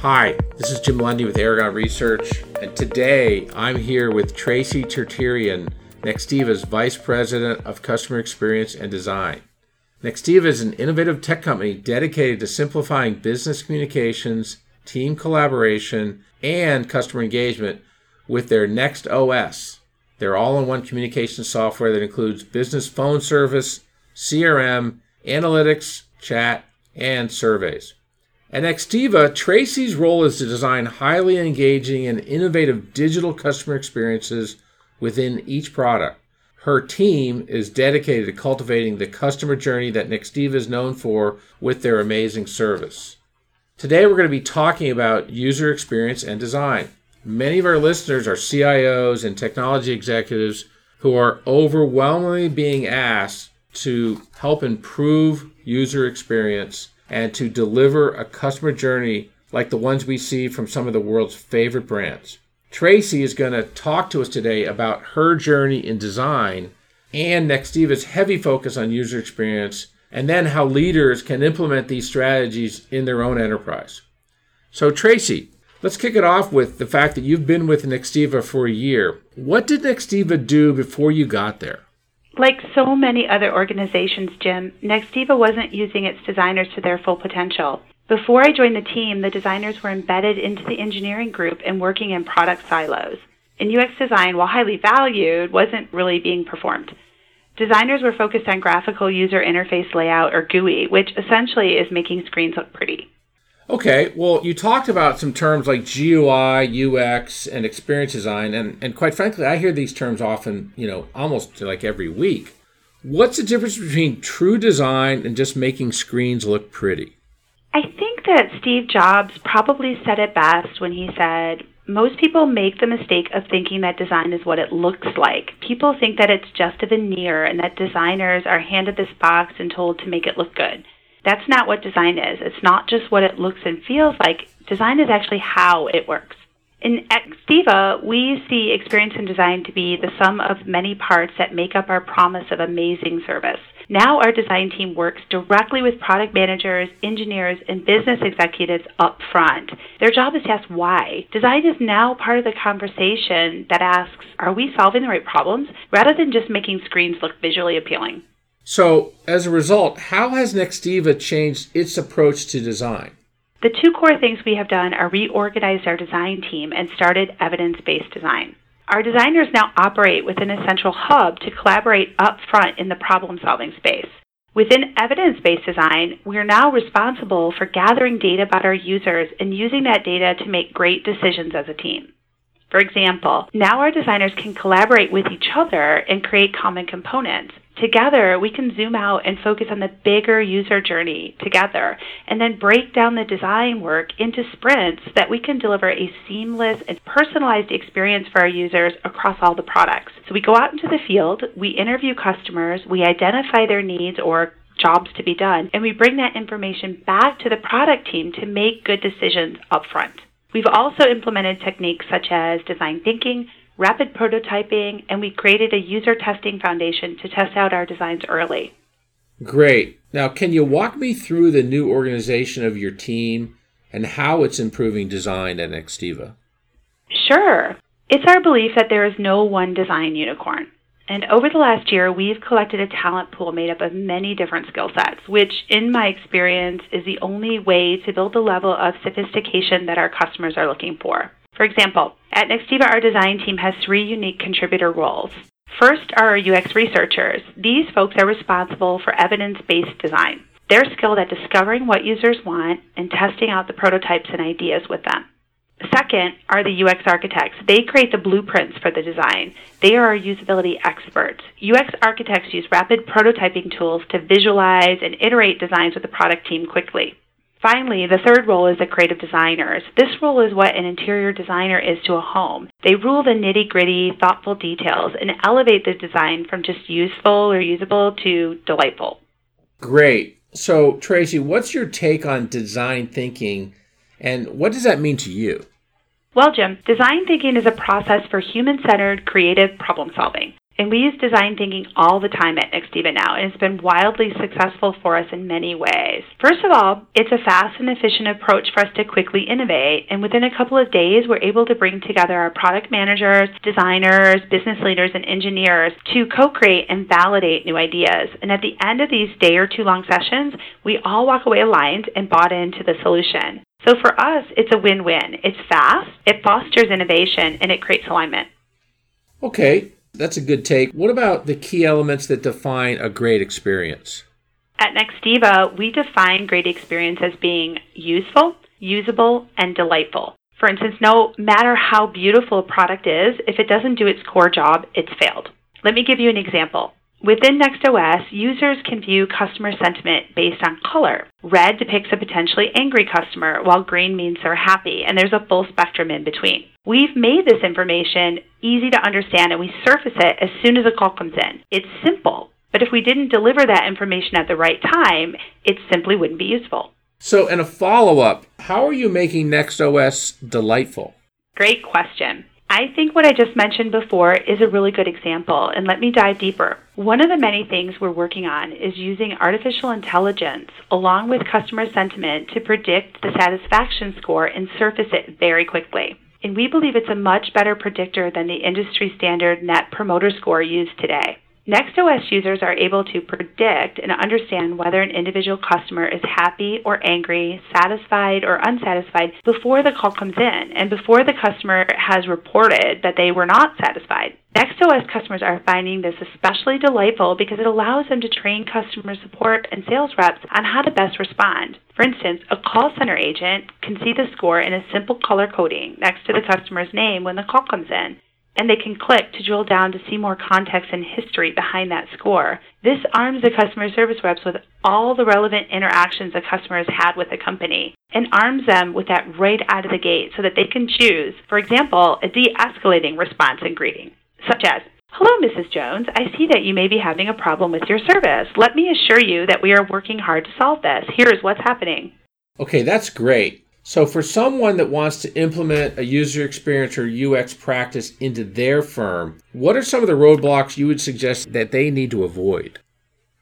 Hi, this is Jim Lundy with Aragon Research, and today I'm here with Tracy Tertirian, Nextiva's Vice President of Customer Experience and Design. Nextiva is an innovative tech company dedicated to simplifying business communications, team collaboration, and customer engagement with their Next OS, their all in one communication software that includes business phone service, CRM, analytics, chat, and surveys. At Nextiva, Tracy's role is to design highly engaging and innovative digital customer experiences within each product. Her team is dedicated to cultivating the customer journey that Nextiva is known for with their amazing service. Today, we're going to be talking about user experience and design. Many of our listeners are CIOs and technology executives who are overwhelmingly being asked to help improve user experience and to deliver a customer journey like the ones we see from some of the world's favorite brands. Tracy is going to talk to us today about her journey in design and Nextiva's heavy focus on user experience, and then how leaders can implement these strategies in their own enterprise. So, Tracy, let's kick it off with the fact that you've been with Nextiva for a year. What did Nextiva do before you got there? Like so many other organizations, Jim, Nextiva wasn't using its designers to their full potential. Before I joined the team, the designers were embedded into the engineering group and working in product silos. And UX design, while highly valued, wasn't really being performed. Designers were focused on graphical user interface layout, or GUI, which essentially is making screens look pretty. Okay, well, you talked about some terms like GUI, UX, and experience design, and, and quite frankly, I hear these terms often, you know, almost like every week. What's the difference between true design and just making screens look pretty? I think that Steve Jobs probably said it best when he said, most people make the mistake of thinking that design is what it looks like. People think that it's just a veneer and that designers are handed this box and told to make it look good. That's not what design is. It's not just what it looks and feels like. Design is actually how it works. In Nextiva, we see experience and design to be the sum of many parts that make up our promise of amazing service. Now our design team works directly with product managers, engineers, and business executives up front. Their job is to ask why. Design is now part of the conversation that asks, are we solving the right problems? Rather than just making screens look visually appealing. So, as a result, how has Nextiva changed its approach to design? The two core things we have done are reorganized our design team and started evidence based design. Our designers now operate within a central hub to collaborate upfront in the problem solving space. Within evidence based design, we are now responsible for gathering data about our users and using that data to make great decisions as a team. For example, now our designers can collaborate with each other and create common components. Together, we can zoom out and focus on the bigger user journey together and then break down the design work into sprints that we can deliver a seamless and personalized experience for our users across all the products. So we go out into the field, we interview customers, we identify their needs or jobs to be done, and we bring that information back to the product team to make good decisions upfront. We've also implemented techniques such as design thinking, rapid prototyping, and we created a user testing foundation to test out our designs early. Great. Now, can you walk me through the new organization of your team and how it's improving design at Nextiva? Sure. It's our belief that there is no one design unicorn. And over the last year, we've collected a talent pool made up of many different skill sets, which, in my experience, is the only way to build the level of sophistication that our customers are looking for. For example, at Nextiva, our design team has three unique contributor roles. First are our UX researchers. These folks are responsible for evidence based design. They're skilled at discovering what users want and testing out the prototypes and ideas with them. Second are the UX architects. They create the blueprints for the design. They are our usability experts. UX architects use rapid prototyping tools to visualize and iterate designs with the product team quickly. Finally, the third role is the creative designers. This role is what an interior designer is to a home. They rule the nitty gritty, thoughtful details and elevate the design from just useful or usable to delightful. Great. So, Tracy, what's your take on design thinking and what does that mean to you? Well, Jim, design thinking is a process for human centered creative problem solving. And we use design thinking all the time at Nextiva now, and it's been wildly successful for us in many ways. First of all, it's a fast and efficient approach for us to quickly innovate, and within a couple of days, we're able to bring together our product managers, designers, business leaders, and engineers to co create and validate new ideas. And at the end of these day or two long sessions, we all walk away aligned and bought into the solution. So for us, it's a win win. It's fast, it fosters innovation, and it creates alignment. Okay, that's a good take. What about the key elements that define a great experience? At Nextiva, we define great experience as being useful, usable, and delightful. For instance, no matter how beautiful a product is, if it doesn't do its core job, it's failed. Let me give you an example. Within NextOS, users can view customer sentiment based on color. Red depicts a potentially angry customer, while green means they're happy, and there's a full spectrum in between. We've made this information easy to understand and we surface it as soon as a call comes in. It's simple, but if we didn't deliver that information at the right time, it simply wouldn't be useful. So, in a follow up, how are you making NextOS delightful? Great question. I think what I just mentioned before is a really good example, and let me dive deeper. One of the many things we're working on is using artificial intelligence along with customer sentiment to predict the satisfaction score and surface it very quickly. And we believe it's a much better predictor than the industry standard net promoter score used today. NextOS users are able to predict and understand whether an individual customer is happy or angry, satisfied or unsatisfied before the call comes in and before the customer has reported that they were not satisfied. NextOS customers are finding this especially delightful because it allows them to train customer support and sales reps on how to best respond. For instance, a call center agent can see the score in a simple color coding next to the customer's name when the call comes in and they can click to drill down to see more context and history behind that score. This arms the customer service reps with all the relevant interactions a customer has had with the company and arms them with that right out of the gate so that they can choose, for example, a de escalating response and greeting, such as, Hello, Mrs. Jones. I see that you may be having a problem with your service. Let me assure you that we are working hard to solve this. Here is what's happening. Okay, that's great. So, for someone that wants to implement a user experience or UX practice into their firm, what are some of the roadblocks you would suggest that they need to avoid?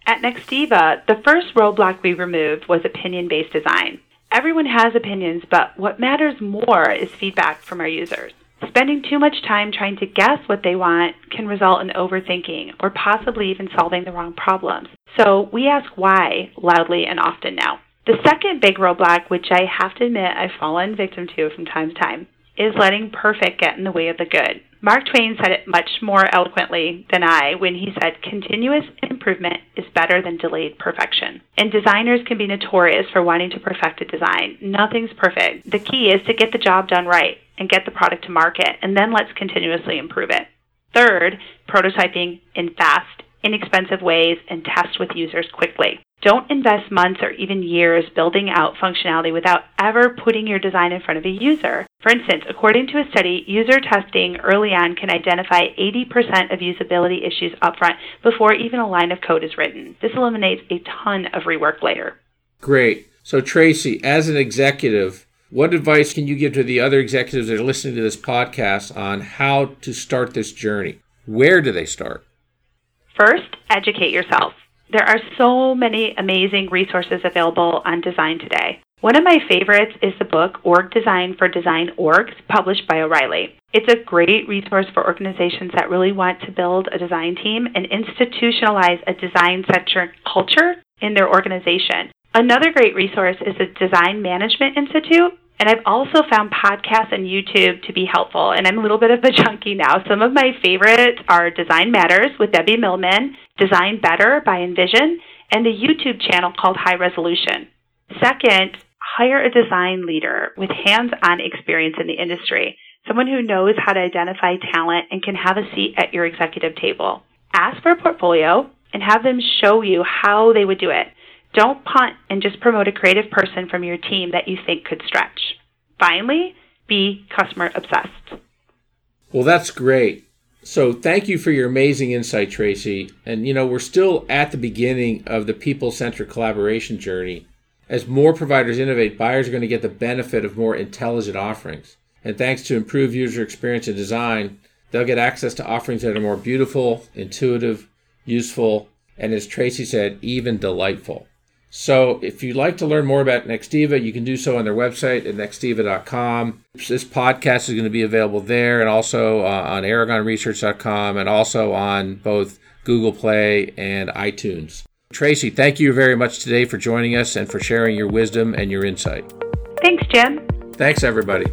At Nextiva, the first roadblock we removed was opinion based design. Everyone has opinions, but what matters more is feedback from our users. Spending too much time trying to guess what they want can result in overthinking or possibly even solving the wrong problems. So we ask why loudly and often now. The second big roadblock, which I have to admit I've fallen victim to from time to time, is letting perfect get in the way of the good. Mark Twain said it much more eloquently than I when he said continuous improvement is better than delayed perfection. And designers can be notorious for wanting to perfect a design. Nothing's perfect. The key is to get the job done right and get the product to market, and then let's continuously improve it. Third, prototyping in fast, inexpensive ways and test with users quickly. Don't invest months or even years building out functionality without ever putting your design in front of a user. For instance, according to a study, user testing early on can identify 80% of usability issues upfront before even a line of code is written. This eliminates a ton of rework later. Great. So, Tracy, as an executive, what advice can you give to the other executives that are listening to this podcast on how to start this journey? Where do they start? First, educate yourself. There are so many amazing resources available on design today. One of my favorites is the book Org Design for Design Orgs, published by O'Reilly. It's a great resource for organizations that really want to build a design team and institutionalize a design centric culture in their organization. Another great resource is the Design Management Institute, and I've also found podcasts and YouTube to be helpful. And I'm a little bit of a junkie now. Some of my favorites are Design Matters with Debbie Millman, Design Better by InVision, and the YouTube channel called High Resolution. Second, hire a design leader with hands on experience in the industry, someone who knows how to identify talent and can have a seat at your executive table. Ask for a portfolio and have them show you how they would do it. Don't punt and just promote a creative person from your team that you think could stretch. Finally, be customer obsessed. Well, that's great. So, thank you for your amazing insight, Tracy. And, you know, we're still at the beginning of the people centric collaboration journey. As more providers innovate, buyers are going to get the benefit of more intelligent offerings. And thanks to improved user experience and design, They'll get access to offerings that are more beautiful, intuitive, useful, and as Tracy said, even delightful. So if you'd like to learn more about Nextiva, you can do so on their website at nextiva.com. This podcast is going to be available there and also uh, on aragonresearch.com and also on both Google Play and iTunes. Tracy, thank you very much today for joining us and for sharing your wisdom and your insight. Thanks, Jim. Thanks, everybody.